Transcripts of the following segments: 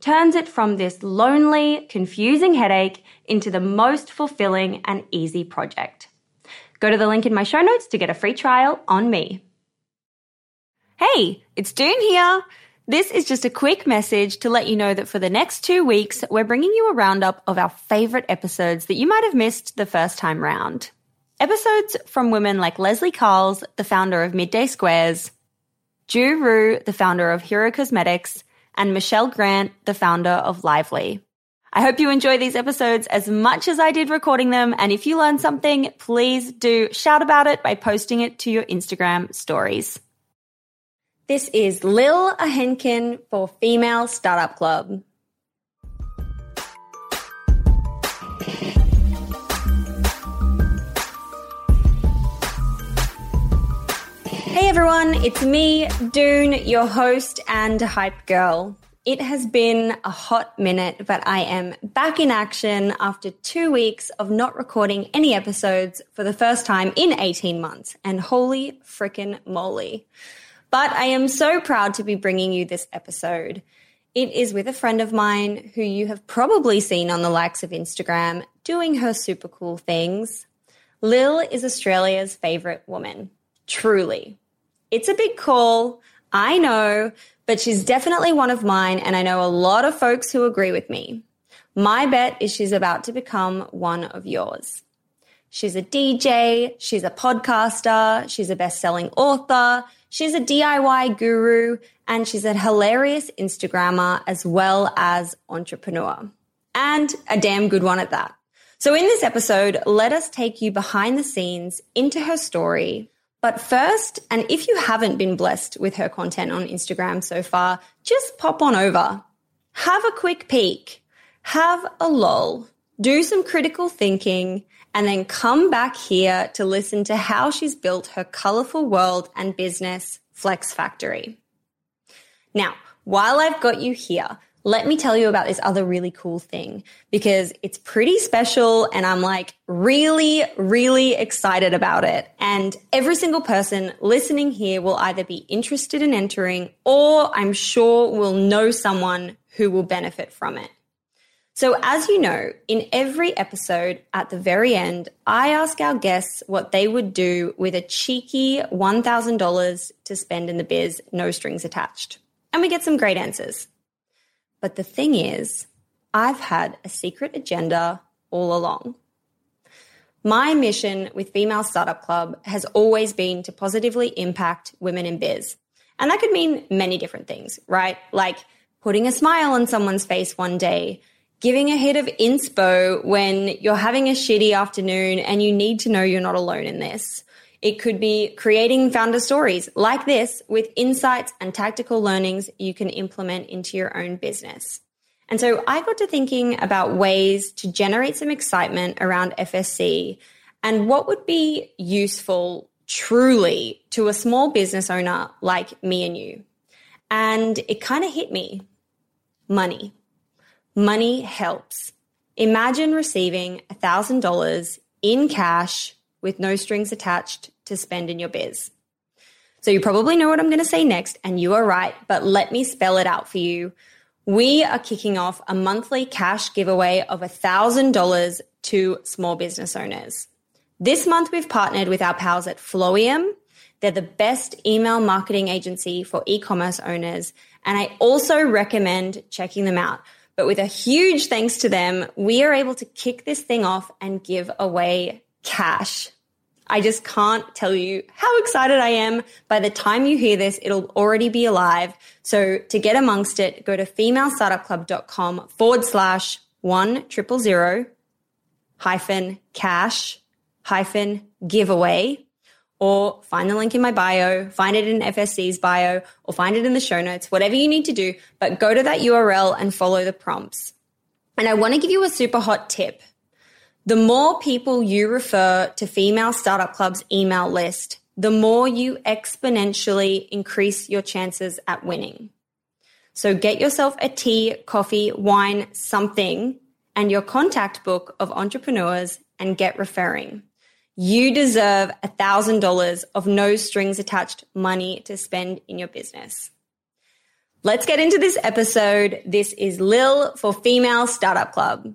turns it from this lonely, confusing headache into the most fulfilling and easy project. Go to the link in my show notes to get a free trial on me. Hey, it's Doone here. This is just a quick message to let you know that for the next two weeks, we're bringing you a roundup of our favorite episodes that you might have missed the first time round. Episodes from women like Lezlie Karls, the founder of Midday Squares, Ju Rhyu, the founder of Hero Cosmetics, and Michelle Grant, the founder of Lively. I hope you enjoy these episodes as much as I did recording them. And if you learned something, please do shout about it by posting it to your Instagram stories. This is Lil Ahenkan for Female Startup Club. Everyone, it's me, Doone, your host and hype girl. It has been a hot minute, but I am back in action after two weeks of not recording any episodes for the first time in 18 months. And holy frickin' moly. But I am so proud to be bringing you this episode. It is with a friend of mine who you have probably seen on the likes of Instagram doing her super cool things. Lil is Australia's favorite woman. Truly. It's a big call, I know, but she's definitely one of mine, and I know a lot of folks who agree with me. My bet is she's about to become one of yours. She's a DJ, she's a podcaster, she's a best selling author, she's a DIY guru, and she's a hilarious Instagrammer as well as entrepreneur. And a damn good one at that. So in this episode, let us take you behind the scenes into her story, but first, and if you haven't been blessed with her content on Instagram so far, just pop on over. Have a quick peek. Have a lull. Do some critical thinking and then come back here to listen to how she's built her colorful world and business, Flex Factory. Now, while I've got you here, let me tell you about this other really cool thing because it's pretty special and I'm like really, really excited about it. And every single person listening here will either be interested in entering or I'm sure will know someone who will benefit from it. So, as you know, in every episode at the very end, I ask our guests what they would do with a cheeky $1,000 to spend in the biz, no strings attached. And we get some great answers. But the thing is, I've had a secret agenda all along. My mission with Female Startup Club has always been to positively impact women in biz. And that could mean many different things, right? Like putting a smile on someone's face one day, giving a hit of inspo when you're having a shitty afternoon and you need to know you're not alone in this. It could be creating founder stories like this with insights and tactical learnings you can implement into your own business. And so I got to thinking about ways to generate some excitement around FSC and what would be useful truly to a small business owner like me and you. And it kind of hit me money. Money helps. Imagine receiving $1,000 in cash with no strings attached to spend in your biz. So you probably know what I'm going to say next, and you are right, but let me spell it out for you. We are kicking off a monthly cash giveaway of $1,000 to small business owners. This month, we've partnered with our pals at Flowium. They're the best email marketing agency for e commerce owners. And I also recommend checking them out. But with a huge thanks to them, we are able to kick this thing off and give away cash. I just can't tell you how excited I am. By the time you hear this, it'll already be alive. So to get amongst it, go to femalestartupclub.com forward slash one triple zero hyphen cash hyphen giveaway or find the link in my bio, find it in FSC's bio, or find it in the show notes, whatever you need to do, but go to that URL and follow the prompts. And I want to give you a super hot tip. The more people you refer to Female Startup Club's email list, the more you exponentially increase your chances at winning. So get yourself a tea, coffee, wine, something, and your contact book of entrepreneurs and get referring. You deserve $1,000 of no strings attached money to spend in your business. Let's get into this episode. This is Lil for Female Startup Club.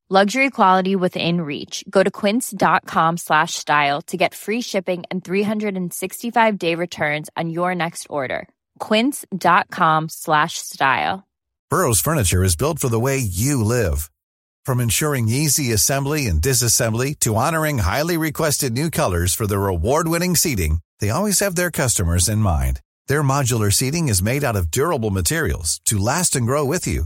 Luxury quality within reach. Go to quince.com slash style to get free shipping and 365 day returns on your next order. Quince.com slash style. Burrow's furniture is built for the way you live. From ensuring easy assembly and disassembly to honoring highly requested new colors for their award-winning seating, they always have their customers in mind. Their modular seating is made out of durable materials to last and grow with you.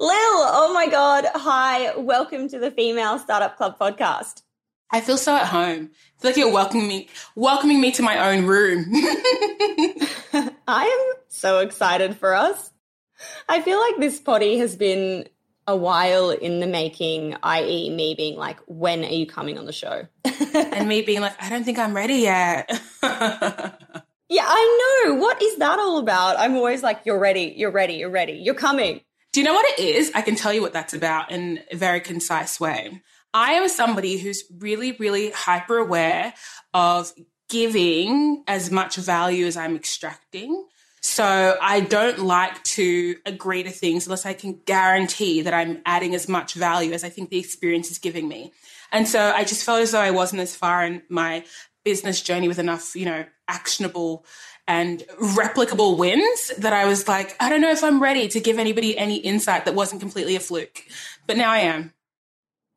Lil, oh my God. Hi, welcome to the Female Startup Club podcast. I feel so at home. I feel like you're welcoming me, welcoming me to my own room. I am so excited for us. I feel like this potty has been a while in the making, i.e., me being like, when are you coming on the show? and me being like, I don't think I'm ready yet. yeah, I know. What is that all about? I'm always like, you're ready, you're ready, you're ready, you're coming. Do you know what it is? I can tell you what that's about in a very concise way. I am somebody who's really, really hyper aware of giving as much value as I'm extracting. So I don't like to agree to things unless I can guarantee that I'm adding as much value as I think the experience is giving me. And so I just felt as though I wasn't as far in my business journey with enough, you know, actionable and replicable wins that I was like, I don't know if I'm ready to give anybody any insight that wasn't completely a fluke. But now I am.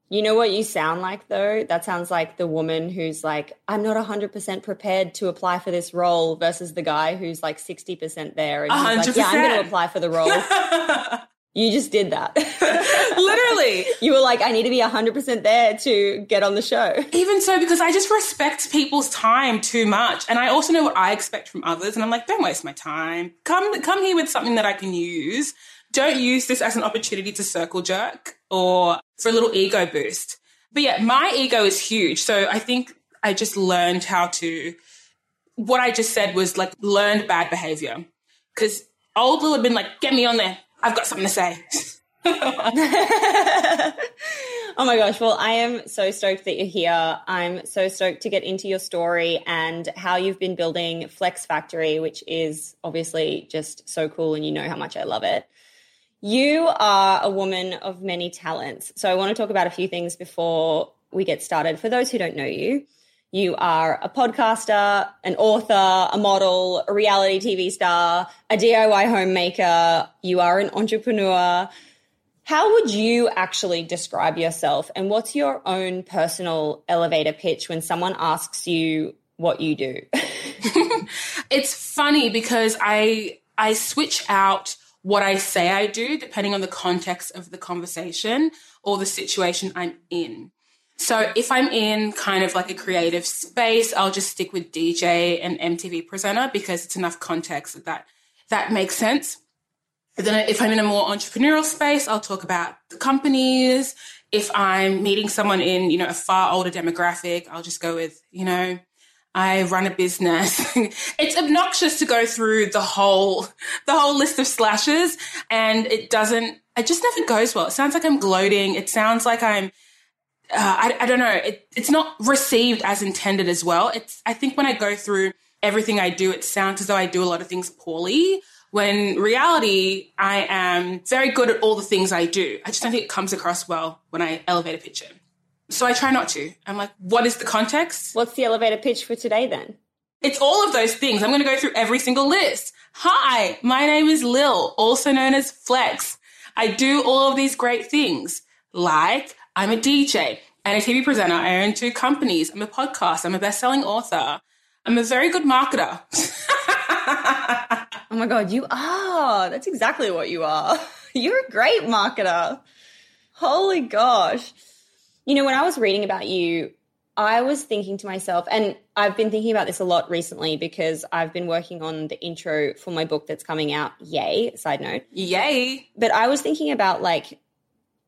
You know what you sound like though? That sounds like the woman who's like, I'm not 100% prepared to apply for this role versus the guy who's like 60% there. And he's 100%. like, yeah, I'm going to apply for the role. you just did that. Literally. you were like, I need to be 100% there to get on the show. Even so, because I just respect people's time too much. And I also know what I expect from others. And I'm like, don't waste my time. Come, come here with something that I can use. Don't use this as an opportunity to circle jerk or for a little ego boost. But yeah, my ego is huge. So I think I just learned how to, what I just said was like learned bad behavior. Because old Lou had been like, get me on there. I've got something to say. oh my gosh. Well, I am so stoked that you're here. I'm so stoked to get into your story and how you've been building Flex Factory, which is obviously just so cool. And you know how much I love it. You are a woman of many talents. So I want to talk about a few things before we get started. For those who don't know you, you are a podcaster, an author, a model, a reality TV star, a DIY homemaker. You are an entrepreneur. How would you actually describe yourself? And what's your own personal elevator pitch when someone asks you what you do? it's funny because I I switch out what I say I do depending on the context of the conversation or the situation I'm in. So if I'm in kind of like a creative space, I'll just stick with DJ and MTV presenter because it's enough context that that, makes sense. And then if I'm in a more entrepreneurial space, I'll talk about the companies. If I'm meeting someone in, you know, a far older demographic, I'll just go with, you know, I run a business. it's obnoxious to go through the whole the whole list of slashes and it doesn't it just never goes well. It sounds like I'm gloating. It sounds like I'm uh, I, I don't know. It, it's not received as intended as well. It's I think when I go through everything I do, it sounds as though I do a lot of things poorly. When reality, I am very good at all the things I do. I just don't think it comes across well when I elevate a picture. So I try not to. I'm like, what is the context? What's the elevator pitch for today then? It's all of those things. I'm going to go through every single list. Hi, my name is Lil, also known as Flex. I do all of these great things. Like, I'm a DJ and a TV presenter. I own two companies. I'm a podcast. I'm a best-selling author. I'm a very good marketer. oh my God, you are. That's exactly what you are. You're a great marketer. Holy gosh. You know, when I was reading about you, I was thinking to myself, and I've been thinking about this a lot recently because I've been working on the intro for my book that's coming out. Yay, side note. Yay. But I was thinking about like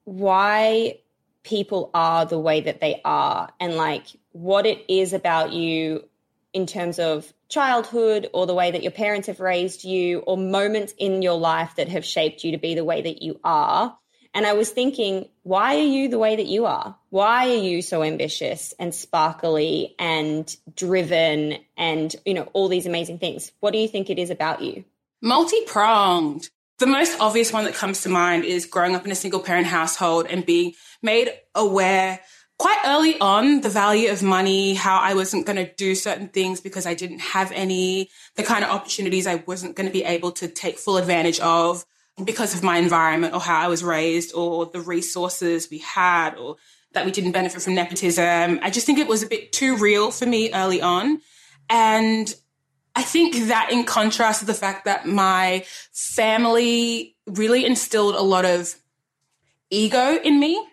why people are the way that they are and like what it is about you in terms of childhood or the way that your parents have raised you or moments in your life that have shaped you to be the way that you are and I was thinking, why are you the way that you are? Why are you so ambitious and sparkly and driven and, you know, all these amazing things? What do you think it is about you? Multi pronged. The most obvious one that comes to mind is growing up in a single parent household and being made aware quite early on the value of money, how I wasn't going to do certain things because I didn't have any, the kind of opportunities I wasn't going to be able to take full advantage of because of my environment or how I was raised or the resources we had or that we didn't benefit from nepotism. I just think it was a bit too real for me early on. And I think that in contrast to the fact that my family really instilled a lot of ego in me.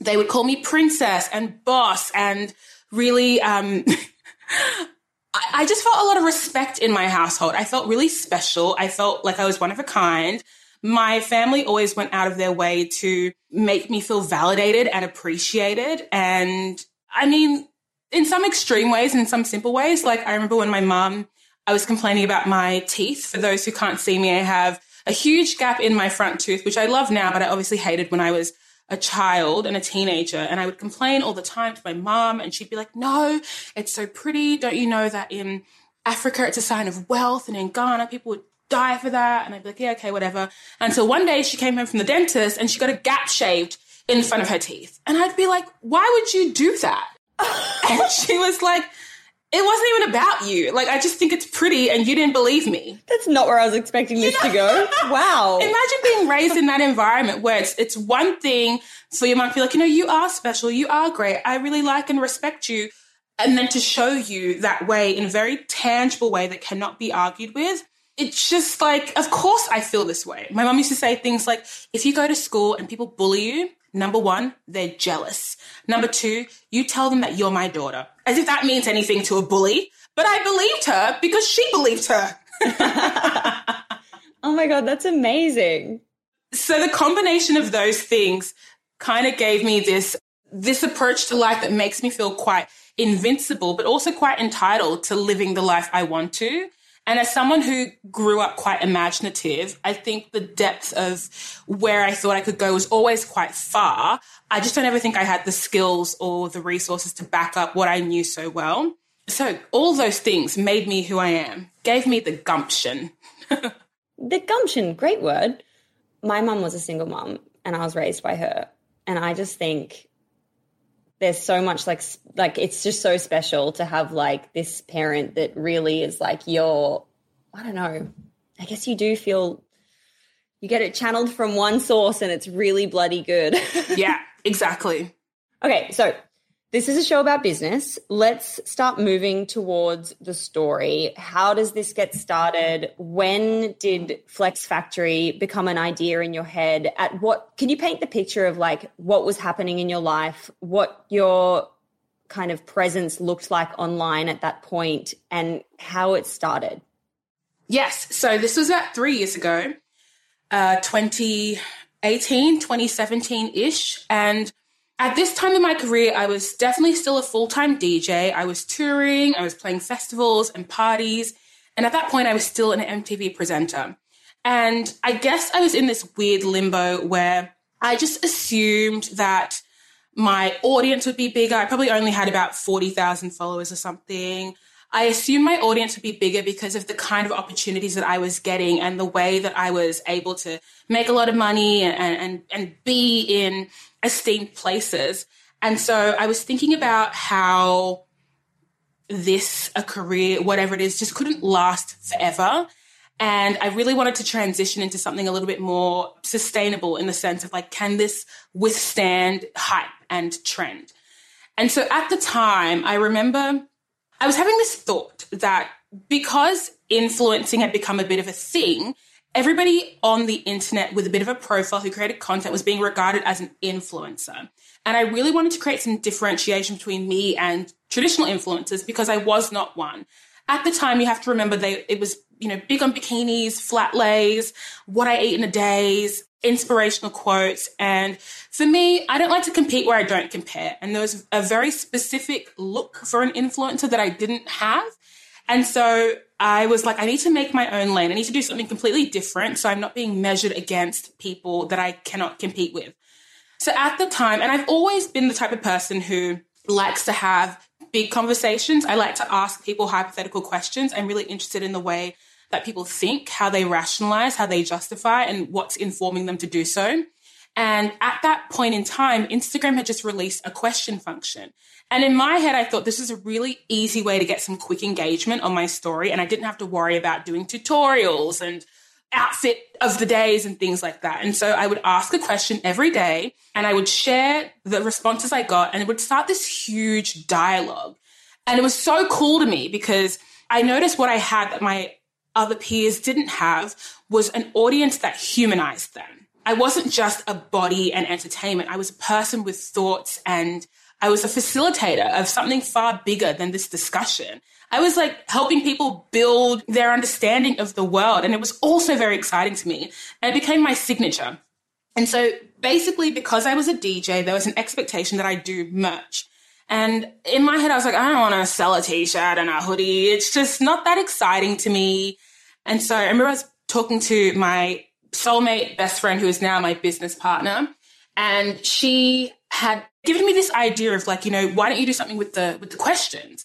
They would call me princess and boss and really, um, I just felt a lot of respect in my household. I felt really special. I felt like I was one of a kind my family always went out of their way to make me feel validated and appreciated. And I mean, in some extreme ways and in some simple ways, like I remember when my mom, I was complaining about my teeth. For those who can't see me, I have a huge gap in my front tooth, which I love now, but I obviously hated when I was a child and a teenager. And I would complain all the time to my mom, and she'd be like, No, it's so pretty. Don't you know that in Africa, it's a sign of wealth, and in Ghana, people would die for that. And I'd be like, yeah, okay, whatever. Until one day she came home from the dentist and she got a gap shaved in front of her teeth. And I'd be like, why would you do that? and she was like, it wasn't even about you. Like, I just think it's pretty and you didn't believe me. That's not where I was expecting this to go. Wow. Imagine being raised in that environment where it's, it's one thing for your mom to be like, you know, you are special, you are great, I really like and respect you. And then to show you that way in a very tangible way that cannot be argued with. It's just like, of course I feel this way. My mom used to say things like, if you go to school and people bully you, Number one, they're jealous. Number two, you tell them that you're my daughter, as if that means anything to a bully. But I believed her because she believed her. oh my God, that's amazing. So the combination of those things kind of gave me this, this approach to life that makes me feel quite invincible, but also quite entitled to living the life I want to. And as someone who grew up quite imaginative, I think the depth of where I thought I could go was always quite far. I just don't ever think I had the skills or the resources to back up what I knew so well. So all those things made me who I am, gave me the gumption. the gumption, great word. My mum was a single mum and I was raised by her. And I just think there's so much like like it's just so special to have like this parent that really is like your I don't know. I guess you do feel you get it channeled from one source and it's really bloody good. yeah, exactly. Okay, so this is a show about business. Let's start moving towards the story. How does this get started? When did Flex Factory become an idea in your head? At what can you paint the picture of like what was happening in your life, what your kind of presence looked like online at that point and how it started? Yes. So this was about three years ago, uh, 2018, 2017 ish. And at this time in my career, I was definitely still a full time DJ. I was touring, I was playing festivals and parties. And at that point, I was still an MTV presenter. And I guess I was in this weird limbo where I just assumed that my audience would be bigger. I probably only had about 40,000 followers or something. I assumed my audience would be bigger because of the kind of opportunities that I was getting and the way that I was able to make a lot of money and, and, and be in esteemed places. And so I was thinking about how this, a career, whatever it is, just couldn't last forever. And I really wanted to transition into something a little bit more sustainable in the sense of like, can this withstand hype and trend? And so at the time, I remember I was having this thought that because influencing had become a bit of a thing, everybody on the internet with a bit of a profile who created content was being regarded as an influencer. And I really wanted to create some differentiation between me and traditional influencers because I was not one. At the time, you have to remember they, it was, you know, big on bikinis, flat lays, what I ate in a days, inspirational quotes. And for me, I don't like to compete where I don't compare. And there was a very specific look for an influencer that I didn't have. And so I was like, I need to make my own lane. I need to do something completely different. So I'm not being measured against people that I cannot compete with. So at the time, and I've always been the type of person who likes to have big conversations. I like to ask people hypothetical questions. I'm really interested in the way that people think, how they rationalize, how they justify, and what's informing them to do so. And at that point in time, Instagram had just released a question function. And in my head, I thought this is a really easy way to get some quick engagement on my story. And I didn't have to worry about doing tutorials and outfit of the days and things like that. And so I would ask a question every day and I would share the responses I got and it would start this huge dialogue. And it was so cool to me because I noticed what I had that my other peers didn't have was an audience that humanized them. I wasn't just a body and entertainment. I was a person with thoughts and I was a facilitator of something far bigger than this discussion. I was like helping people build their understanding of the world. And it was also very exciting to me. And it became my signature. And so basically, because I was a DJ, there was an expectation that I do merch. And in my head, I was like, I don't want to sell a t-shirt and a hoodie. It's just not that exciting to me. And so I remember I was talking to my soulmate best friend, who is now my business partner. And she had given me this idea of like, you know, why don't you do something with the, with the questions?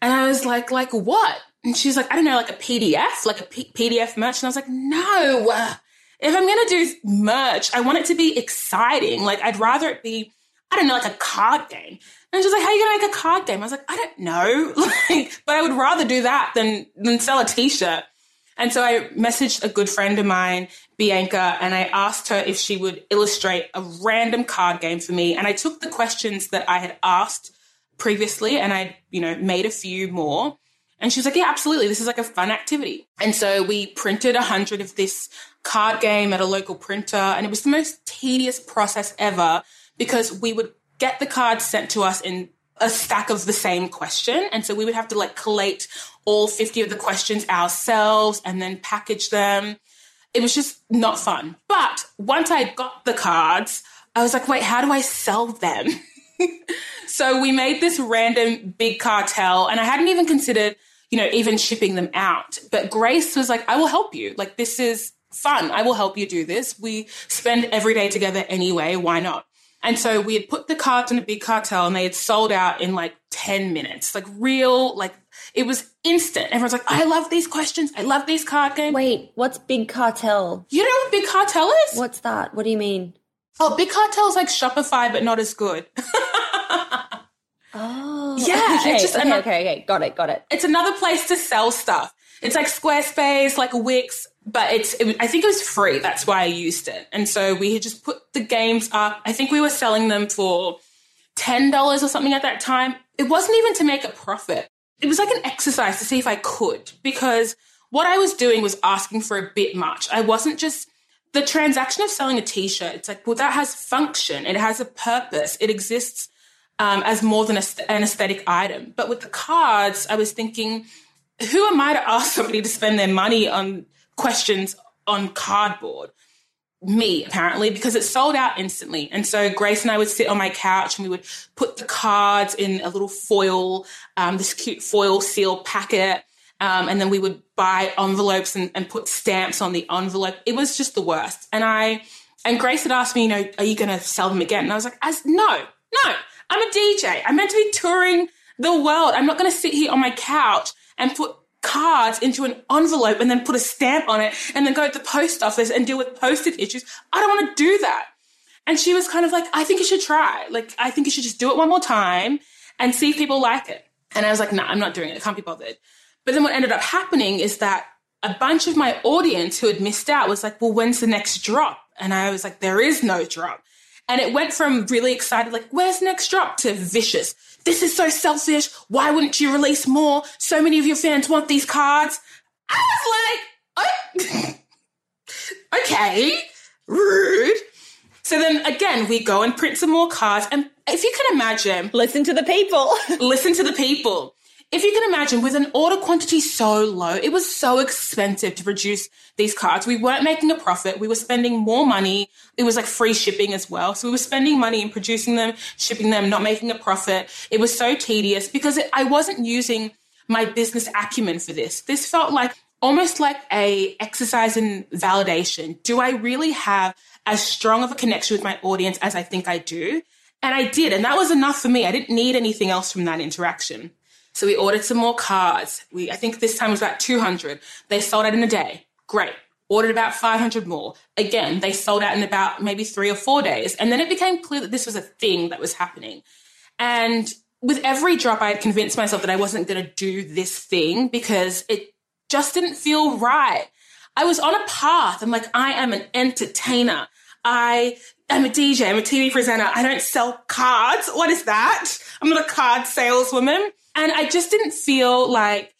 And I was like, like what? And she's like, I don't know, like a PDF, like a P- PDF merch. And I was like, no, uh, if I'm to do merch, I want it to be exciting. Like, I'd rather it be, I don't know, like a card game. And she's like, how are you to make a card game? I was like, I don't know. like, but I would rather do that than, than sell a t-shirt. And so I messaged a good friend of mine, Bianca, and I asked her if she would illustrate a random card game for me. And I took the questions that I had asked previously and I, you know, made a few more. And she was like, yeah, absolutely. This is like a fun activity. And so we printed a hundred of this card game at a local printer. And it was the most tedious process ever because we would get the cards sent to us in a stack of the same question. And so we would have to like collate all 50 of the questions ourselves and then package them. It was just not fun. But once I got the cards, I was like, wait, how do I sell them? so we made this random big cartel and I hadn't even considered, you know, even shipping them out. But Grace was like, I will help you. Like, this is fun. I will help you do this. We spend every day together anyway. Why not? And so we had put the cards in a big cartel and they had sold out in like 10 minutes, like real, like it was instant. Everyone's like, I love these questions. I love these card games. Wait, what's Big Cartel? You know what Big Cartel is? What's that? What do you mean? Oh, Big Cartel is like Shopify, but not as good. oh. Yeah. Okay, it's just okay, another- okay, okay. Got it, got it. It's another place to sell stuff. It's like Squarespace, like Wix, but it's, it, I think it was free. That's why I used it. And so we had just put the games up. I think we were selling them for $10 or something at that time. It wasn't even to make a profit. It was like an exercise to see if I could because what I was doing was asking for a bit much. I wasn't just the transaction of selling a t-shirt. It's like, well, that has function. It has a purpose. It exists um, as more than a, an aesthetic item. But with the cards, I was thinking, who am I to ask somebody to spend their money on questions on cardboard? Me, apparently, because it sold out instantly. And so Grace and I would sit on my couch and we would put the cards in a little foil, um, this cute foil seal packet. Um, and then we would buy envelopes and, and put stamps on the envelope. It was just the worst. And I, and Grace had asked me, you know, are you going to sell them again? And I was like, as no, no, I'm a DJ. I'm meant to be touring the world. I'm not going to sit here on my couch and put cards into an envelope and then put a stamp on it and then go to the post office and deal with postage issues. I don't want to do that. And she was kind of like, I think you should try. Like, I think you should just do it one more time and see if people like it. And I was like, nah, I'm not doing it. I can't be bothered. But then what ended up happening is that a bunch of my audience who had missed out was like, well, when's the next drop? And I was like, there is no drop. And it went from really excited, like, where's the next drop to vicious. This is so selfish. Why wouldn't you release more? So many of your fans want these cards. I was like, oh, okay, rude. So then again, we go and print some more cards. And if you can imagine, Listen to the people. listen to the people. If you can imagine, with an order quantity so low, it was so expensive to produce these cards. We weren't making a profit. We were spending more money. It was like free shipping as well. So we were spending money in producing them, shipping them, not making a profit. It was so tedious because it, I wasn't using my business acumen for this. This felt like almost like a exercise in validation. Do I really have as strong of a connection with my audience as I think I do? And I did. And that was enough for me. I didn't need anything else from that interaction. So we ordered some more cards. We, I think this time was about 200. They sold out in a day. Great. Ordered about 500 more. Again, they sold out in about maybe three or four days. And then it became clear that this was a thing that was happening. And with every drop, I had convinced myself that I wasn't going to do this thing because it just didn't feel right. I was on a path. I'm like, I am an entertainer. I am a DJ. I'm a TV presenter. I don't sell cards. What is that? I'm not a card saleswoman. And I just didn't feel like,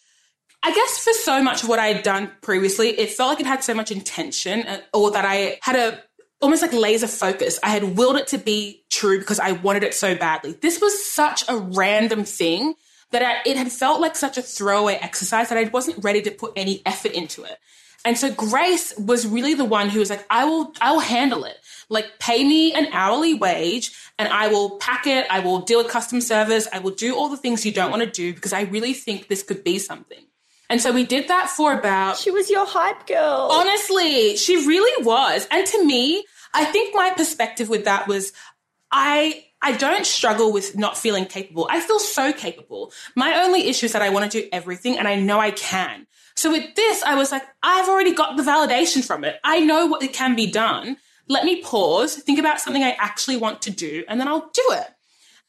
I guess for so much of what I had done previously, it felt like it had so much intention uh, or that I had a almost like laser focus. I had willed it to be true because I wanted it so badly. This was such a random thing that I, it had felt like such a throwaway exercise that I wasn't ready to put any effort into it. And so Grace was really the one who was like, I will, I will handle it. Like pay me an hourly wage and I will pack it. I will deal with customer service. I will do all the things you don't want to do because I really think this could be something. And so we did that for about she was your hype girl. Honestly, she really was. And to me, I think my perspective with that was I I don't struggle with not feeling capable. I feel so capable. My only issue is that I want to do everything and I know I can. So with this, I was like, I've already got the validation from it. I know what it can be done. Let me pause, think about something I actually want to do, and then I'll do it.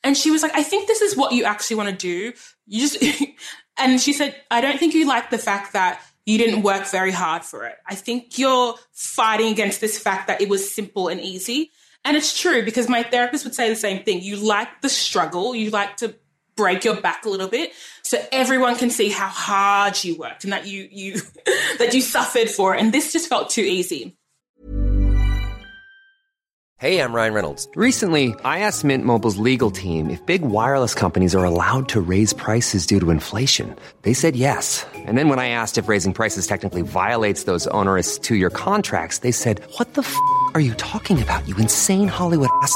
And she was like, I think this is what you actually want to do. You just, and she said, I don't think you like the fact that you didn't work very hard for it. I think you're fighting against this fact that it was simple and easy. And it's true because my therapist would say the same thing. You like the struggle, you like to break your back a little bit so everyone can see how hard you worked and that you you that you suffered for it. And this just felt too easy. Hey, I'm Ryan Reynolds. Recently, I asked Mint Mobile's legal team if big wireless companies are allowed to raise prices due to inflation. They said yes. And then when I asked if raising prices technically violates those onerous two-year contracts, they said, "What the f*** are you talking about? You insane Hollywood ass."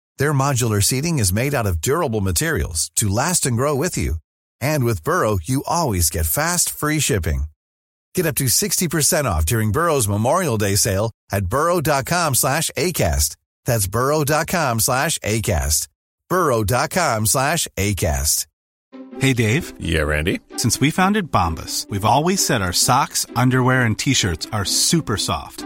Their modular seating is made out of durable materials to last and grow with you. And with Burrow, you always get fast, free shipping. Get up to 60% off during Burrow's Memorial Day sale at burrow.com slash ACAST. That's burrow.com slash ACAST. burrow.com slash ACAST. Hey, Dave. Yeah, Randy. Since we founded Bombas, we've always said our socks, underwear, and T-shirts are super soft.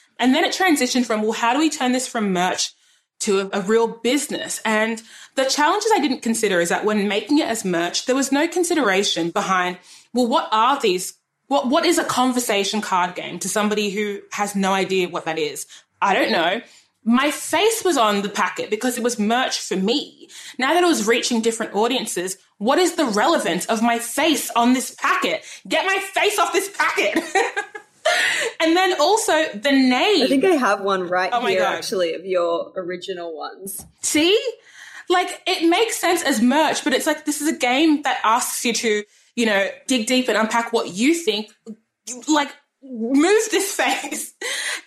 and then it transitioned from well how do we turn this from merch to a, a, real business? And the challenges I didn't consider is that when making it as merch there was no consideration behind well what are these what what is a conversation card game to somebody who has no idea what that is? I don't know. My face was on the packet because it was merch for me. Now that it was reaching different audiences, what is the relevance of my face on this packet? Get my face off this packet. and then also the name. I think I have one right Oh here God. actually of your original ones. See? Like it makes sense as merch, but it's like this is a game that asks you to, you know, dig deep and unpack what you think. Like move this face.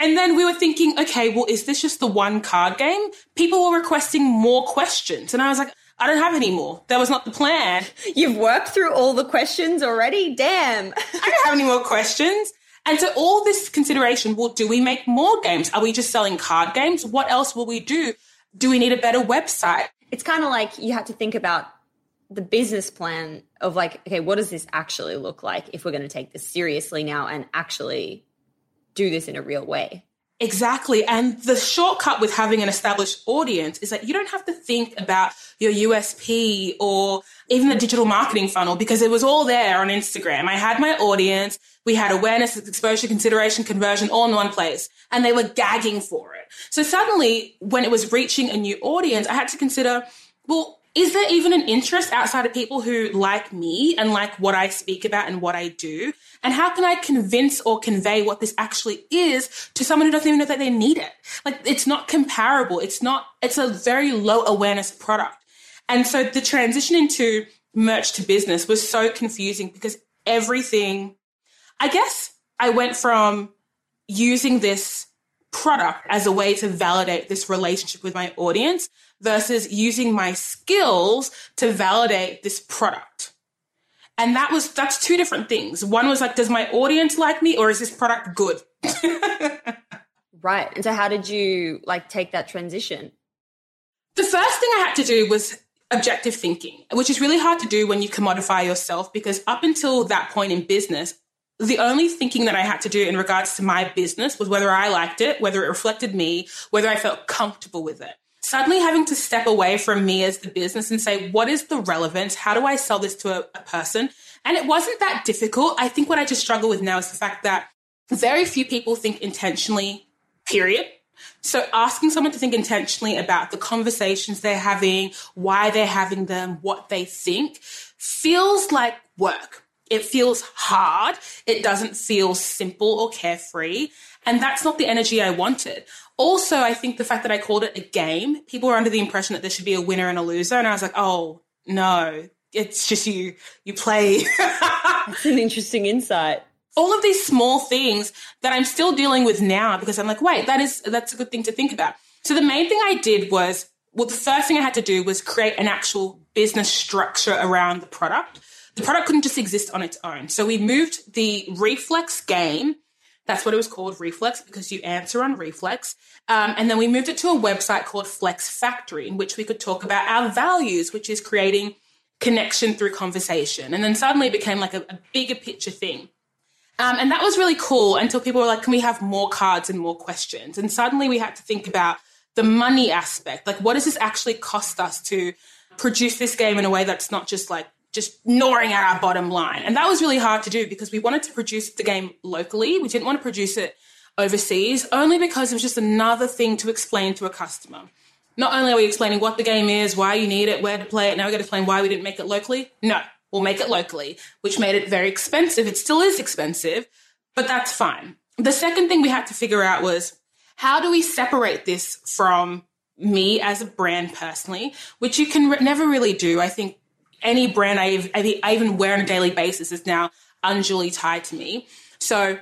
And then we were thinking, okay, well, is this just the one card game? People were requesting more questions. And I was like, I don't have any more. That was not the plan. You've worked through all the questions already? Damn. I don't have any more questions. And so all this consideration, well, do we make more games? Are we just selling card games? What else will we do? Do we need a better website? It's kind of like you have to think about the business plan of like, okay, what does this actually look like if we're going to take this seriously now and actually do this in a real way? Exactly. And the shortcut with having an established audience is that you don't have to think about your USP or even the digital marketing funnel because it was all there on Instagram. I had my audience. We had awareness, exposure, consideration, conversion all in one place and they were gagging for it. So suddenly when it was reaching a new audience, I had to consider, well, is there even an interest outside of people who like me and like what I speak about and what I do? And how can I convince or convey what this actually is to someone who doesn't even know that they need it? Like it's not comparable. It's not, it's a very low awareness product. And so the transition into merch to business was so confusing because everything, I guess I went from using this product as a way to validate this relationship with my audience versus using my skills to validate this product. And that was, that's two different things. One was like, does my audience like me or is this product good? right. And so how did you like take that transition? The first thing I had to do was objective thinking, which is really hard to do when you commodify yourself because up until that point in business, the only thinking that I had to do in regards to my business was whether I liked it, whether it reflected me, whether I felt comfortable with it. Suddenly having to step away from me as the business and say, what is the relevance? How do I sell this to a, a person? And it wasn't that difficult. I think what I just struggle with now is the fact that very few people think intentionally, period. So asking someone to think intentionally about the conversations they're having, why they're having them, what they think feels like work. It feels hard. It doesn't feel simple or carefree. And that's not the energy I wanted. Also, I think the fact that I called it a game, people were under the impression that there should be a winner and a loser. And I was like, oh, no, it's just you, you play. that's an interesting insight. All of these small things that I'm still dealing with now because I'm like, wait, that is, that's a good thing to think about. So the main thing I did was, well, the first thing I had to do was create an actual business structure around the product. The product couldn't just exist on its own. So we moved the reflex game. That's what it was called, Reflex, because you answer on Reflex. Um, and then we moved it to a website called Flex Factory, in which we could talk about our values, which is creating connection through conversation. And then suddenly it became like a, a bigger picture thing. Um, and that was really cool until people were like, can we have more cards and more questions? And suddenly we had to think about the money aspect. Like, what does this actually cost us to produce this game in a way that's not just like just gnawing at our bottom line. And that was really hard to do because we wanted to produce the game locally. We didn't want to produce it overseas only because it was just another thing to explain to a customer. Not only are we explaining what the game is, why you need it, where to play it, now we're going to explain why we didn't make it locally. No, we'll make it locally, which made it very expensive. It still is expensive, but that's fine. The second thing we had to figure out was how do we separate this from me as a brand personally, which you can re- never really do. I think any brand I, I even wear on a daily basis is now unduly tied to me. So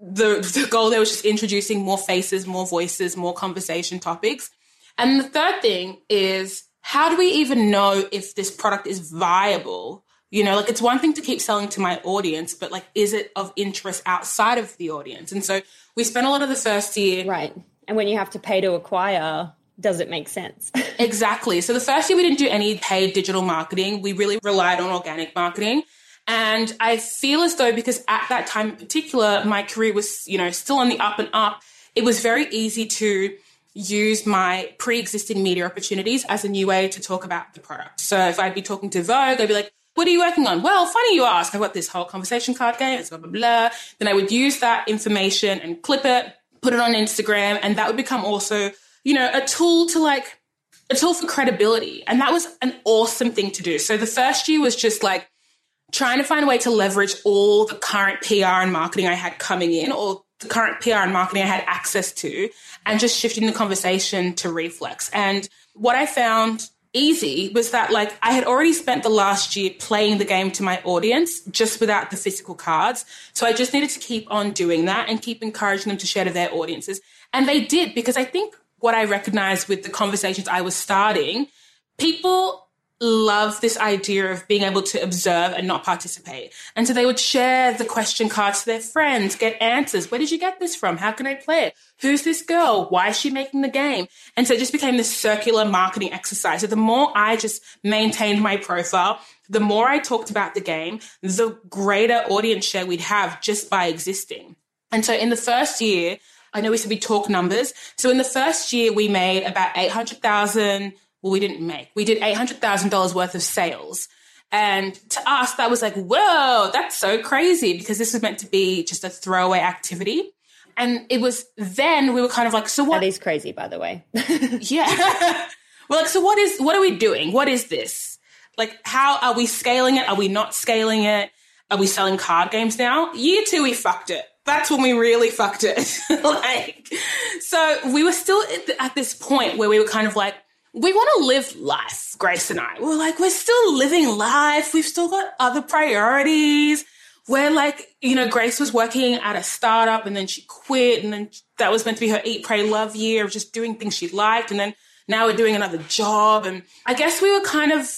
the the goal there was just introducing more faces, more voices, more conversation topics. And the third thing is how do we even know if this product is viable? You know, like it's one thing to keep selling to my audience, but like is it of interest outside of the audience? And so we spent a lot of the first year Right. And when you have to pay to acquire, does it make sense? exactly. So the first year we didn't do any paid digital marketing. We really relied on organic marketing. And I feel as though because at that time in particular, my career was, you know, still on the up and up, it was very easy to use my pre-existing media opportunities as a new way to talk about the product. So if I'd be talking to Vogue, I'd be like, what are you working on? Well, funny you ask. I've got this whole conversation card game. It's blah, blah, blah. Then I would use that information and clip it, put it on Instagram, and that would become also you know, a tool to like, a tool for credibility. And that was an awesome thing to do. So the first year was just like trying to find a way to leverage all the current PR and marketing I had coming in, or the current PR and marketing I had access to, and just shifting the conversation to Reflex. And what I found easy was that like I had already spent the last year playing the game to my audience just without the physical cards. So I just needed to keep on doing that and keep encouraging them to share to their audiences. And they did because I think what I recognized with the conversations I was starting, people love this idea of being able to observe and not participate. And so they would share the question cards to their friends, get answers. Where did you get this from? How can I play it? Who's this girl? Why is she making the game? And so it just became this circular marketing exercise. So the more I just maintained my profile, the more I talked about the game, the greater audience share we'd have just by existing. And so in the first year, I know we said we talk numbers. So in the first year, we made about 800,000. Well, we didn't make, we did $800,000 worth of sales. And to us, that was like, whoa, that's so crazy because this was meant to be just a throwaway activity. And it was then we were kind of like, so what? That is crazy, by the way. yeah. we're like, so what is, what are we doing? What is this? Like, how are we scaling it? Are we not scaling it? Are we selling card games now? Year two, we fucked it. That's when we really fucked it. like, so we were still at, this point where we were kind of like, we want to live life, Grace and I. We're like, we're still living life. We've still got other priorities. We're like, you know, Grace was working at a startup and then she quit. And then that was meant to be her eat, pray, love year of just doing things she liked. And then now we're doing another job. And I guess we were kind of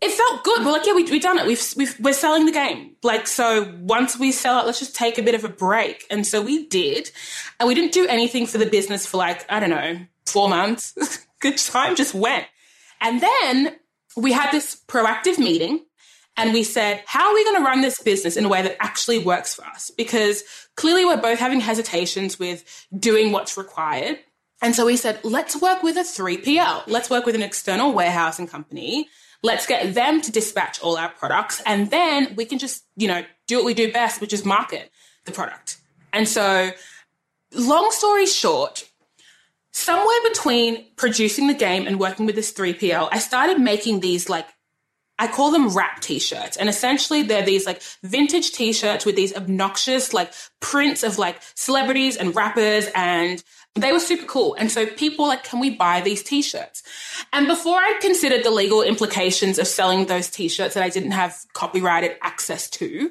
it felt good. We're like, yeah, we, we've done it. We've, we've, we're selling the game. Like, so once we sell it, let's just take a bit of a break. And so we did. And we didn't do anything for the business for like, I don't know, four months. good time just went. And then we had this proactive meeting and we said, how are we going to run this business in a way that actually works for us? Because clearly we're both having hesitations with doing what's required. And so we said, let's work with a 3PL. Let's work with an external warehousing company Let's get them to dispatch all our products and then we can just, you know, do what we do best, which is market the product. And so, long story short, somewhere between producing the game and working with this 3PL, I started making these like I call them rap t-shirts. And essentially they're these like vintage t-shirts with these obnoxious like prints of like celebrities and rappers and they were super cool. And so people like, can we buy these t-shirts? And before I considered the legal implications of selling those t-shirts that I didn't have copyrighted access to,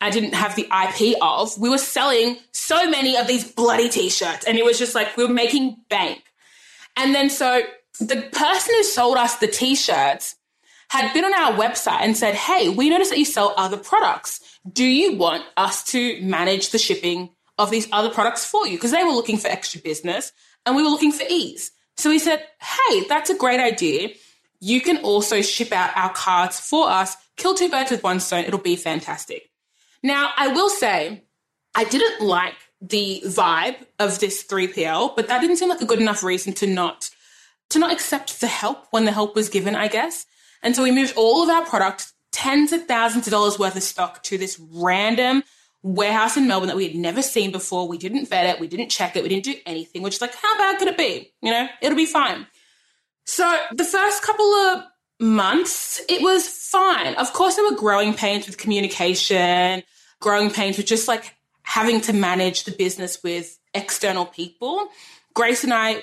I didn't have the IP of, we were selling so many of these bloody t-shirts. And it was just like, we were making bank. And then so the person who sold us the t-shirts had been on our website and said, Hey, we noticed that you sell other products. Do you want us to manage the shipping of these other products for you because they were looking for extra business and we were looking for ease. So we said, hey, that's a great idea. You can also ship out our cards for us, kill two birds with one stone. It'll be fantastic. Now, I will say, I didn't like the vibe of this 3PL, but that didn't seem like a good enough reason to not to not accept the help when the help was given, I guess. And so we moved all of our products, tens of thousands of dollars worth of stock to this random warehouse in Melbourne that we had never seen before. We didn't vet it, we didn't check it, we didn't do anything. Which is like, how bad could it be? You know, it'll be fine. So the first couple of months, it was fine. Of course, there were growing pains with communication, growing pains with just like having to manage the business with external people. Grace and I,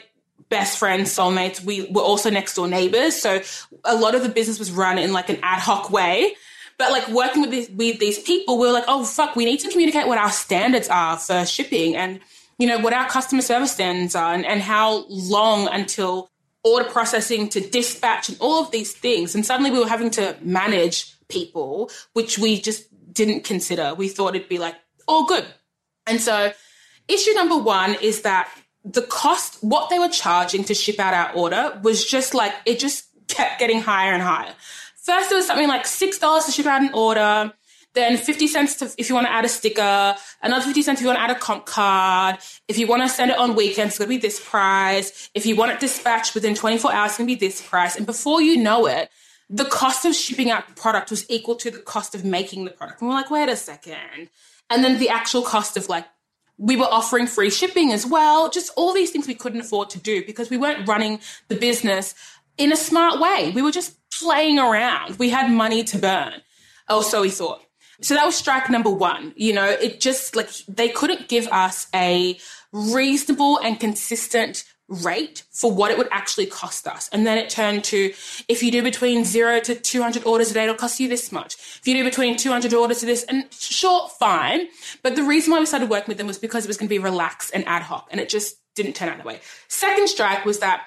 best friends, soulmates, we were also next door neighbors. So a lot of the business was run in like an ad hoc way. But like working with these, with these people, we are like, oh fuck, we need to communicate what our standards are for shipping and you know what our customer service standards are and, and how long until order processing to dispatch and all of these things. And suddenly we were having to manage people, which we just didn't consider. We thought it'd be like all good. And so issue number one is that the cost, what they were charging to ship out our order was just like, it just kept getting higher and higher. First, it was something like $6 to ship out an order. Then 50 cents to, if you want to add a sticker, another 50 cents if you want to add a comp card. If you want to send it on weekends, it's going to be this price. If you want it dispatched within 24 hours, it's going to be this price. And before you know it, the cost of shipping out the product was equal to the cost of making the product. And we're like, wait a second. And then the actual cost of like, we were offering free shipping as well. Just all these things we couldn't afford to do because we weren't running the business in a smart way. We were just playing around. We had money to burn. or so we thought. So that was strike number one. You know, it just like they couldn't give us a reasonable and consistent rate for what it would actually cost us. And then it turned to if you do between zero to 200 orders a day, it'll cost you this much. If you do between 200 orders to this, and sure, fine. But the reason why we started working with them was because it was going to be relaxed and ad hoc, and it just didn't turn out that way. Second strike was that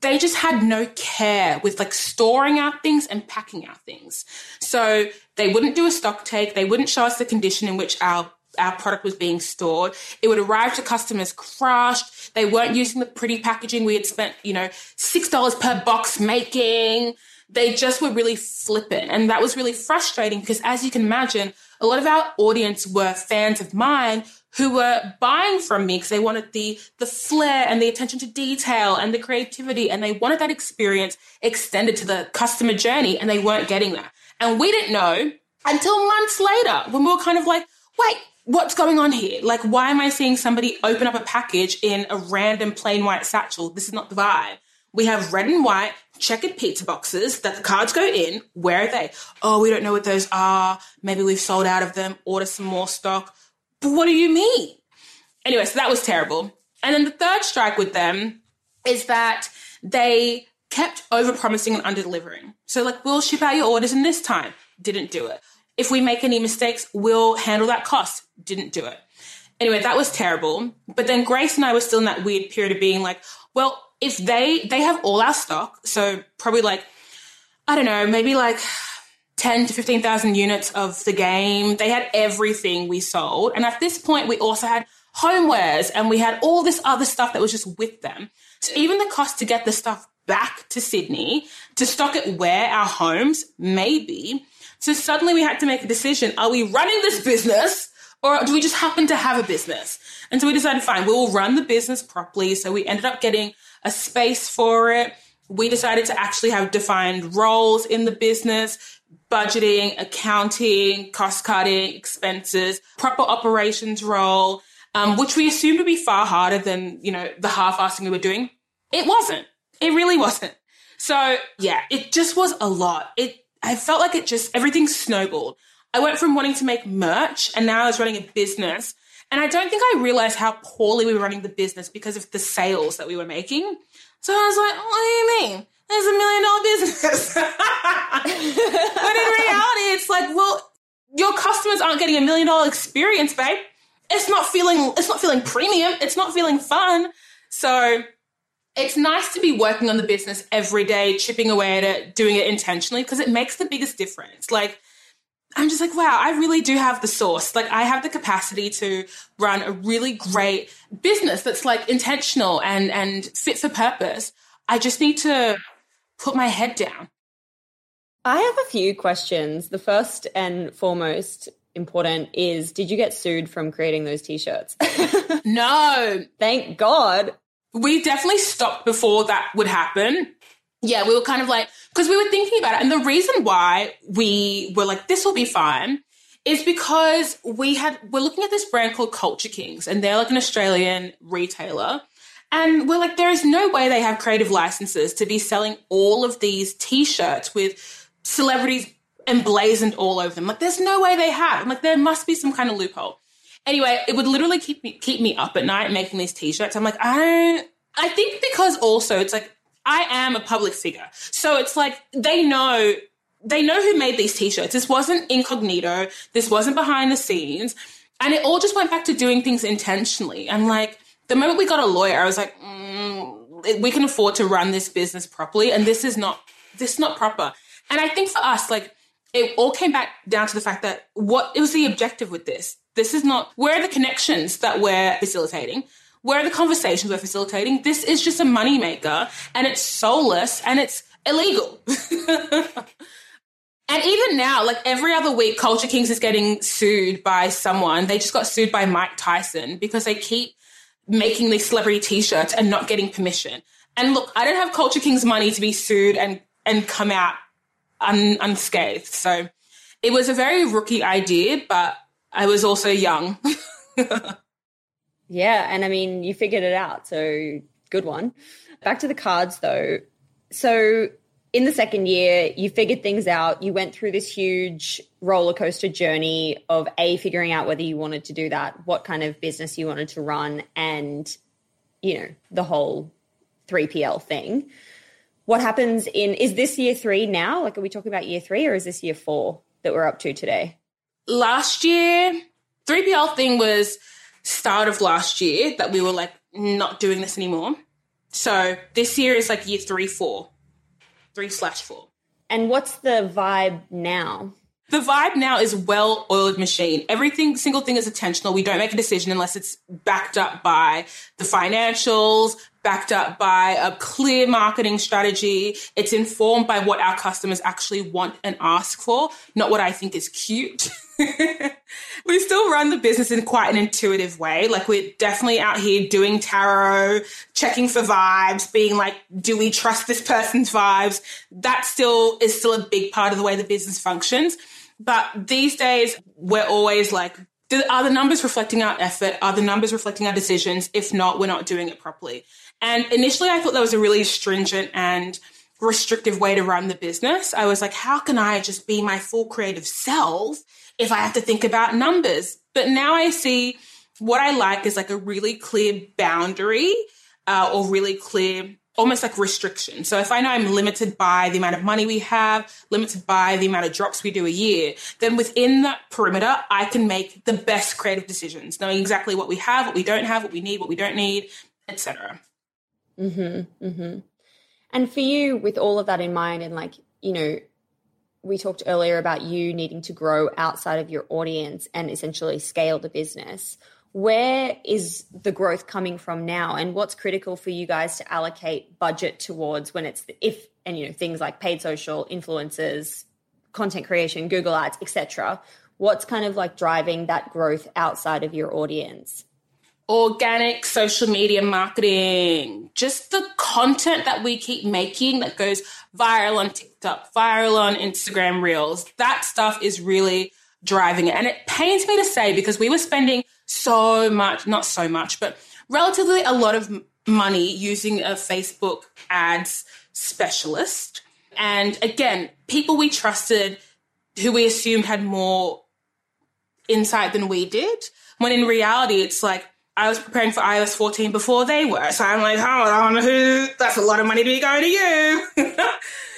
they just had no care with like storing our things and packing our things. So they wouldn't do a stock take. They wouldn't show us the condition in which our our product was being stored. It would arrive to customers crushed. They weren't using the pretty packaging we had spent, you know, $6 per box making. They just were really flippant. And that was really frustrating because as you can imagine, a lot of our audience were fans of mine who were buying from me because they wanted the the flair and the attention to detail and the creativity and they wanted that experience extended to the customer journey and they weren't getting that. And we didn't know until months later when we were kind of like, wait, what's going on here? Like, why am I seeing somebody open up a package in a random plain white satchel? This is not the vibe. We have red and white checkered pizza boxes that the cards go in. Where are they? Oh, we don't know what those are. Maybe we've sold out of them. Order some more stock. But what do you mean? Anyway, so that was terrible. And then the third strike with them is that they kept over promising and under delivering. So, like, we'll ship out your orders in this time. Didn't do it. If we make any mistakes, we'll handle that cost. Didn't do it. Anyway, that was terrible. But then Grace and I were still in that weird period of being like, well, if they they have all our stock, so probably like I don't know, maybe like 10 to 15,000 units of the game. They had everything we sold. And at this point, we also had homewares and we had all this other stuff that was just with them. So even the cost to get the stuff back to Sydney, to stock it where our homes, maybe. So suddenly we had to make a decision. Are we running this business or do we just happen to have a business? And so we decided, fine, we will run the business properly. So we ended up getting a space for it. We decided to actually have defined roles in the business, budgeting, accounting, cost cutting, expenses, proper operations role, um, which we assumed would be far harder than, you know, the half-assing we were doing. It wasn't. It really wasn't. So yeah, it just was a lot. It, I felt like it just, everything snowballed. I went from wanting to make merch and now I was running a business and I don't think I realized how poorly we were running the business because of the sales that we were making. So I was like, what do you mean? There's a million dollar business. but in reality, it's like, well, your customers aren't getting a million dollar experience, babe. It's not feeling it's not feeling premium. It's not feeling fun. So it's nice to be working on the business every day, chipping away at it, doing it intentionally, because it makes the biggest difference. Like I'm just like, wow, I really do have the source. Like, I have the capacity to run a really great business that's like intentional and, and fit for purpose. I just need to put my head down. I have a few questions. The first and foremost important is Did you get sued from creating those t shirts? no. Thank God. We definitely stopped before that would happen yeah, we were kind of like, because we were thinking about it. And the reason why we were like, this will be fine is because we had, we're looking at this brand called Culture Kings and they're like an Australian retailer. Um, and we're like, there is no way they have creative licenses to be selling all of these t shirts with celebrities emblazoned all over them. Like, there's no way they have. I'm like, there must be some kind of loophole. Anyway, it would literally keep me keep me up at night making these t-shirts. I'm like, I don't I think because also it's like I am a public figure. So it's like they know they know who made these t-shirts. This wasn't incognito. This wasn't behind the scenes. And it all just went back to doing things intentionally. And like the moment we got a lawyer, I was like, mm, we can afford to run this business properly. And this is not, this is not proper. And I think for us, like it all came back down to the fact that what it was the objective with this. This is not, where are the connections that we're facilitating? where are the conversations we're facilitating? This is just a moneymaker and it's soulless and it's illegal. and even now, like every other week, Culture Kings is getting sued by someone. They just got sued by Mike Tyson because they keep making these celebrity t-shirts and not getting permission. And look, I don't have Culture Kings money to be sued and, and come out un, unscathed. So it was a very rookie idea, but I was also young. Yeah, and I mean, you figured it out, so good one. Back to the cards though. So, in the second year, you figured things out. You went through this huge roller coaster journey of A, figuring out whether you wanted to do that, what kind of business you wanted to run, and, you know, the whole 3PL thing. What happens in, is this year three now? Like, are we talking about year three or is this year four that we're up to today? Last year, 3PL thing was start of last year that we were like not doing this anymore. So this year is like year three, four, three slash four. And what's the vibe now? The vibe now is well oiled machine. Everything, single thing is intentional. We don't make a decision unless it's backed up by the financials, backed up by a clear marketing strategy. It's informed by what our customers actually want and ask for, not what I think is cute. we still run the business in quite an intuitive way. Like we're definitely out here doing tarot, checking for vibes, being like, do we trust this person's vibes? That still is still a big part of the way the business functions. But these days we're always like are the numbers reflecting our effort? Are the numbers reflecting our decisions? If not, we're not doing it properly. And initially, I thought that was a really stringent and restrictive way to run the business. I was like, how can I just be my full creative self if I have to think about numbers? But now I see what I like is like a really clear boundary uh, or really clear almost like restriction. So if I know I'm limited by the amount of money we have, limited by the amount of drops we do a year, then within that perimeter, I can make the best creative decisions, knowing exactly what we have, what we don't have, what we need, what we don't need, etc. Mm-hmm. Mm-hmm. And for you, with all of that in mind, and like, you know, we talked earlier about you needing to grow outside of your audience and essentially scale the business where is the growth coming from now and what's critical for you guys to allocate budget towards when it's if and you know things like paid social influencers content creation google ads etc what's kind of like driving that growth outside of your audience organic social media marketing just the content that we keep making that goes viral on tiktok viral on instagram reels that stuff is really driving it and it pains me to say because we were spending so much, not so much, but relatively a lot of money using a Facebook ads specialist. And again, people we trusted who we assumed had more insight than we did. When in reality, it's like I was preparing for iOS 14 before they were. So I'm like, hold who? That's a lot of money to be going to you.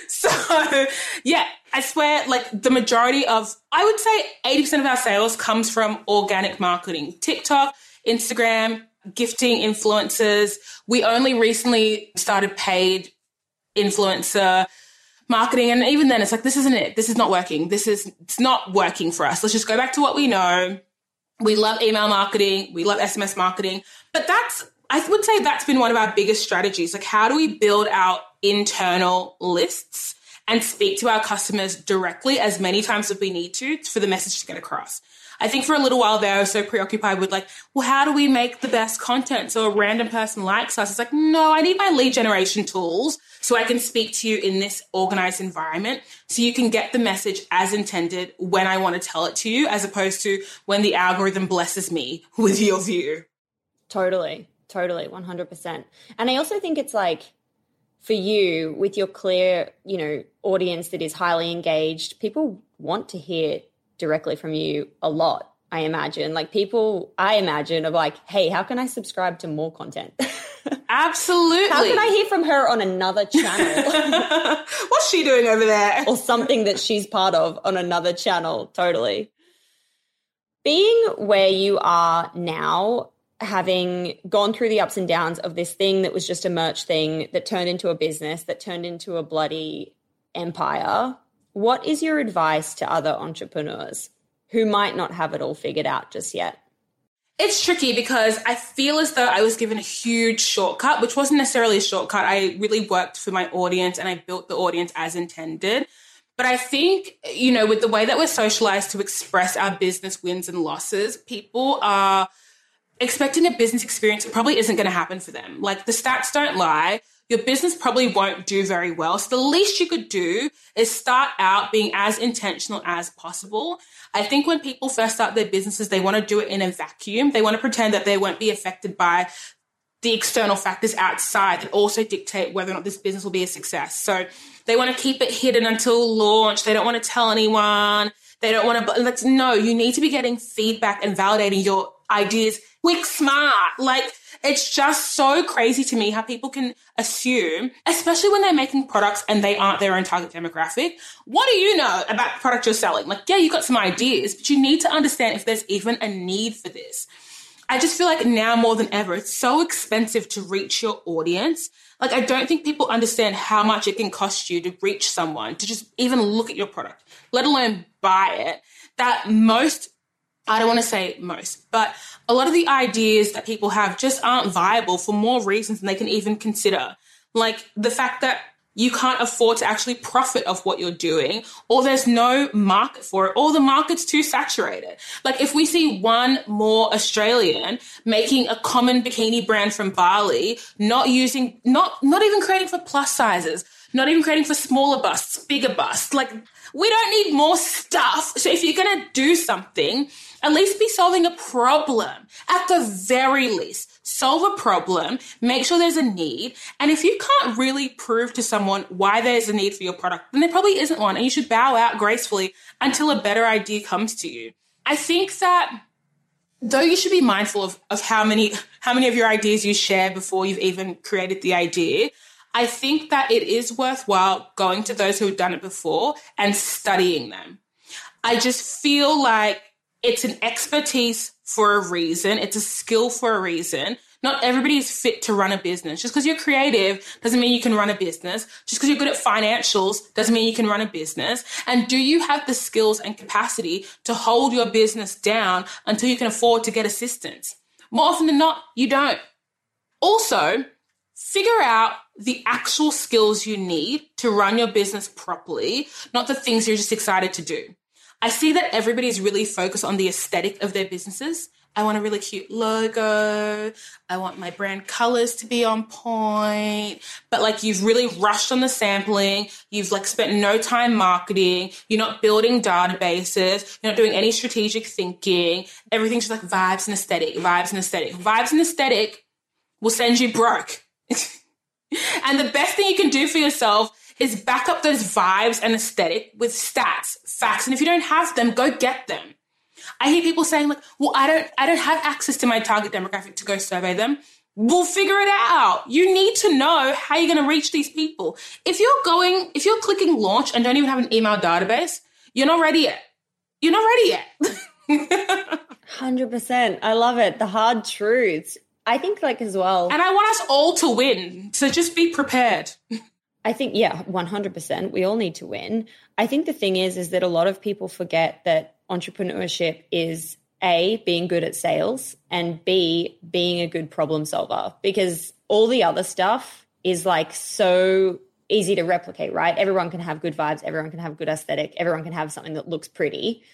so yeah, I swear, like the majority of, I would say 80% of our sales comes from organic marketing, TikTok, Instagram, gifting influencers. We only recently started paid influencer marketing. And even then it's like, this isn't it. This is not working. This is, it's not working for us. Let's just go back to what we know. We love email marketing. We love SMS marketing, but that's, I would say that's been one of our biggest strategies. Like, how do we build out internal lists and speak to our customers directly as many times as we need to for the message to get across. I think for a little while there, I was so preoccupied with like, well, how do we make the best content so a random person likes us? It's like, no, I need my lead generation tools so I can speak to you in this organized environment so you can get the message as intended when I want to tell it to you, as opposed to when the algorithm blesses me with your view. Totally, totally, 100%. And I also think it's like, for you with your clear, you know, audience that is highly engaged, people want to hear directly from you a lot. I imagine, like people, I imagine of like, hey, how can I subscribe to more content? Absolutely. How can I hear from her on another channel? What's she doing over there? or something that she's part of on another channel. Totally. Being where you are now, having gone through the ups and downs of this thing that was just a merch thing that turned into a business that turned into a bloody empire, what is your advice to other entrepreneurs who might not have it all figured out just yet? It's tricky because I feel as though I was given a huge shortcut, which wasn't necessarily a shortcut. I really worked for my audience and I built the audience as intended. But I think, you know, with the way that we're socialized to express our business wins and losses, people are expecting a business experience that probably isn't going to happen for them. Like the stats don't lie. Your business probably won't do very well. So the least you could do is start out being as intentional as possible. I think when people first start their businesses, they want to do it in a vacuum. They want to pretend that they won't be affected by the external factors outside that also dictate whether or not this business will be a success. So they want to keep it hidden until launch. They don't want to tell anyone. They don't want to, let's no, you need to be getting feedback and validating your ideas quick smart. Like, it's just so crazy to me how people can assume, especially when they're making products and they aren't their own target demographic. What do you know about the product you're selling? Like, yeah, you got some ideas, but you need to understand if there's even a need for this. I just feel like now more than ever, it's so expensive to reach your audience. Like, I don't think people understand how much it can cost you to reach someone, to just even look at your product, let alone buy it. That most I don't want to say most, but a lot of the ideas that people have just aren't viable for more reasons than they can even consider. Like the fact that you can't afford to actually profit off what you're doing, or there's no market for it, or the market's too saturated. Like if we see one more Australian making a common bikini brand from Bali, not using, not, not even creating for plus sizes, not even creating for smaller busts, bigger busts. Like, we don't need more stuff. So if you're going to do something, at least be solving a problem. At the very least, solve a problem, make sure there's a need. And if you can't really prove to someone why there's a need for your product, then there probably isn't one. And you should bow out gracefully until a better idea comes to you. I think that though you should be mindful of, of how many how many of your ideas you share before you've even created the idea i think that it is worthwhile going to those who have done it before and studying them i just feel like it's an expertise for a reason it's a skill for a reason not everybody is fit to run a business. Just because you're creative doesn't mean you can run a business. Just because you're good at financials doesn't mean you can run a business. And do you have the skills and capacity to hold your business down until you can afford to get assistance? More often than not, you don't. Also, figure out the actual skills you need to run your business properly, not the things you're just excited to do. I see that everybody's really focused on the aesthetic of their businesses I want a really cute logo. I want my brand colors to be on point. But like you've really rushed on the sampling. You've like spent no time marketing. You're not building databases. You're not doing any strategic thinking. Everything's just like vibes and aesthetic, vibes and aesthetic. Vibes and aesthetic will send you broke. and the best thing you can do for yourself is back up those vibes and aesthetic with stats, facts. And if you don't have them, go get them. I hear people saying like, well, I don't, I don't have access to my target demographic to go survey them. We'll figure it out. You need to know how you're going to reach these people. If you're going, if you're clicking launch and don't even have an email database, you're not ready yet. You're not ready yet. 100%. I love it. The hard truths. I think like as well. And I want us all to win. So just be prepared. I think yeah, 100%. We all need to win. I think the thing is is that a lot of people forget that entrepreneurship is A, being good at sales, and B, being a good problem solver. Because all the other stuff is like so easy to replicate, right? Everyone can have good vibes, everyone can have good aesthetic, everyone can have something that looks pretty.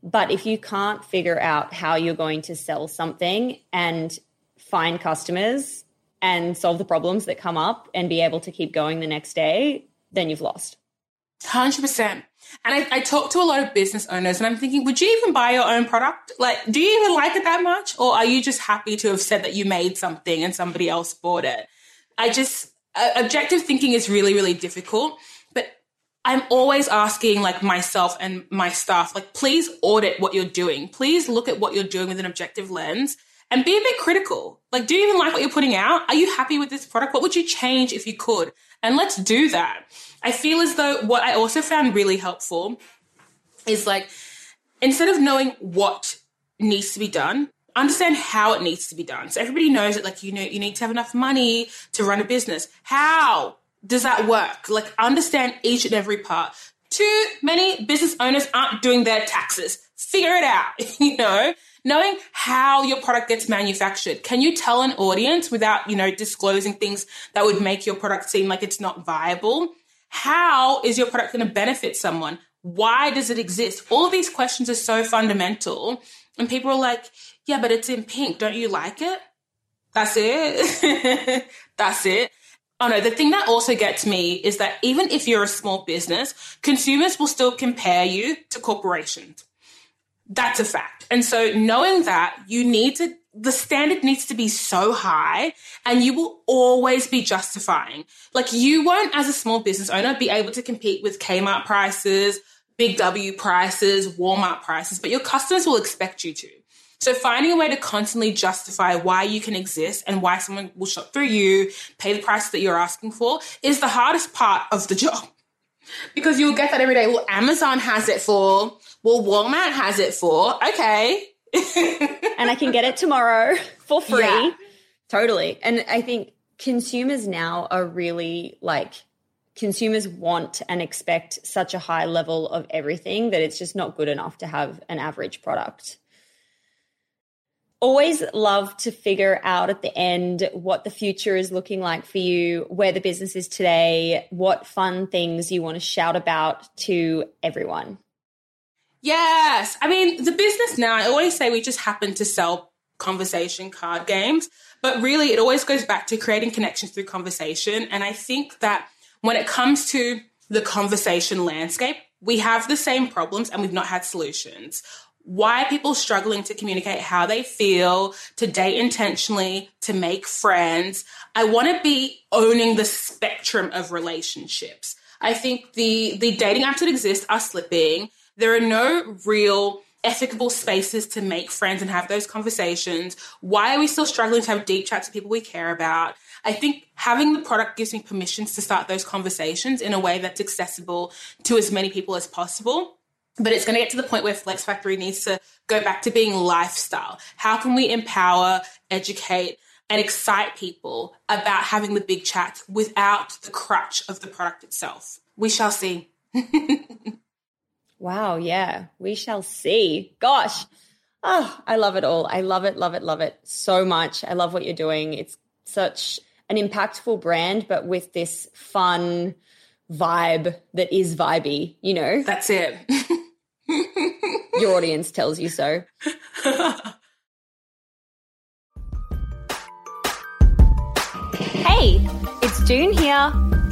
But if you can't figure out how you're going to sell something and find customers and solve the problems that come up and be able to keep going the next day, then you've lost. 100%. And I, I talk to a lot of business owners and I'm thinking, would you even buy your own product? Like, do you even like it that much? Or are you just happy to have said that you made something and somebody else bought it? I just, uh, objective thinking is really, really difficult. But I'm always asking like myself and my staff, like, please audit what you're doing. Please look at what you're doing with an objective lens and be a bit critical. Like, do you even like what you're putting out? Are you happy with this product? What would you change if you could? And let's do that. I feel as though what I also found really helpful is like, instead of knowing what needs to be done, understand how it needs to be done. So everybody knows that like you know you need to have enough money to run a business. How does that work? Like understand each and every part. Too many business owners aren't doing their taxes. Figure it out, you know? Knowing how your product gets manufactured. Can you tell an audience without, you know, disclosing things that would make your product seem like it's not viable? How is your product going to benefit someone? Why does it exist? All of these questions are so fundamental. And people are like, yeah, but it's in pink. Don't you like it? That's it. That's it. Oh no, the thing that also gets me is that even if you're a small business, consumers will still compare you to corporations. That's a fact. And so knowing that you need to, the standard needs to be so high and you will always be justifying. Like you won't, as a small business owner, be able to compete with Kmart prices, Big W prices, Walmart prices, but your customers will expect you to. So finding a way to constantly justify why you can exist and why someone will shop through you, pay the price that you're asking for is the hardest part of the job. Because you'll get that every day. Well, Amazon has it for well, Walmart has it for. Okay. and I can get it tomorrow for free. Yeah. Totally. And I think consumers now are really like, consumers want and expect such a high level of everything that it's just not good enough to have an average product. Always love to figure out at the end what the future is looking like for you, where the business is today, what fun things you want to shout about to everyone. Yes. I mean, the business now, I always say we just happen to sell conversation card games, but really it always goes back to creating connections through conversation. And I think that when it comes to the conversation landscape, we have the same problems and we've not had solutions. Why are people struggling to communicate how they feel, to date intentionally, to make friends? I want to be owning the spectrum of relationships. I think the the dating apps that exist are slipping. There are no real ethical spaces to make friends and have those conversations. Why are we still struggling to have deep chats with people we care about? I think having the product gives me permissions to start those conversations in a way that's accessible to as many people as possible. But it's going to get to the point where Flex Factory needs to go back to being lifestyle. How can we empower, educate, and excite people about having the big chat without the crutch of the product itself? We shall see. wow, yeah, we shall see. Gosh. Oh, I love it all. I love it, love it, love it so much. I love what you're doing. It's such an impactful brand, but with this fun vibe that is vibey, you know? That's it. Your audience tells you so. hey, it's Doone here.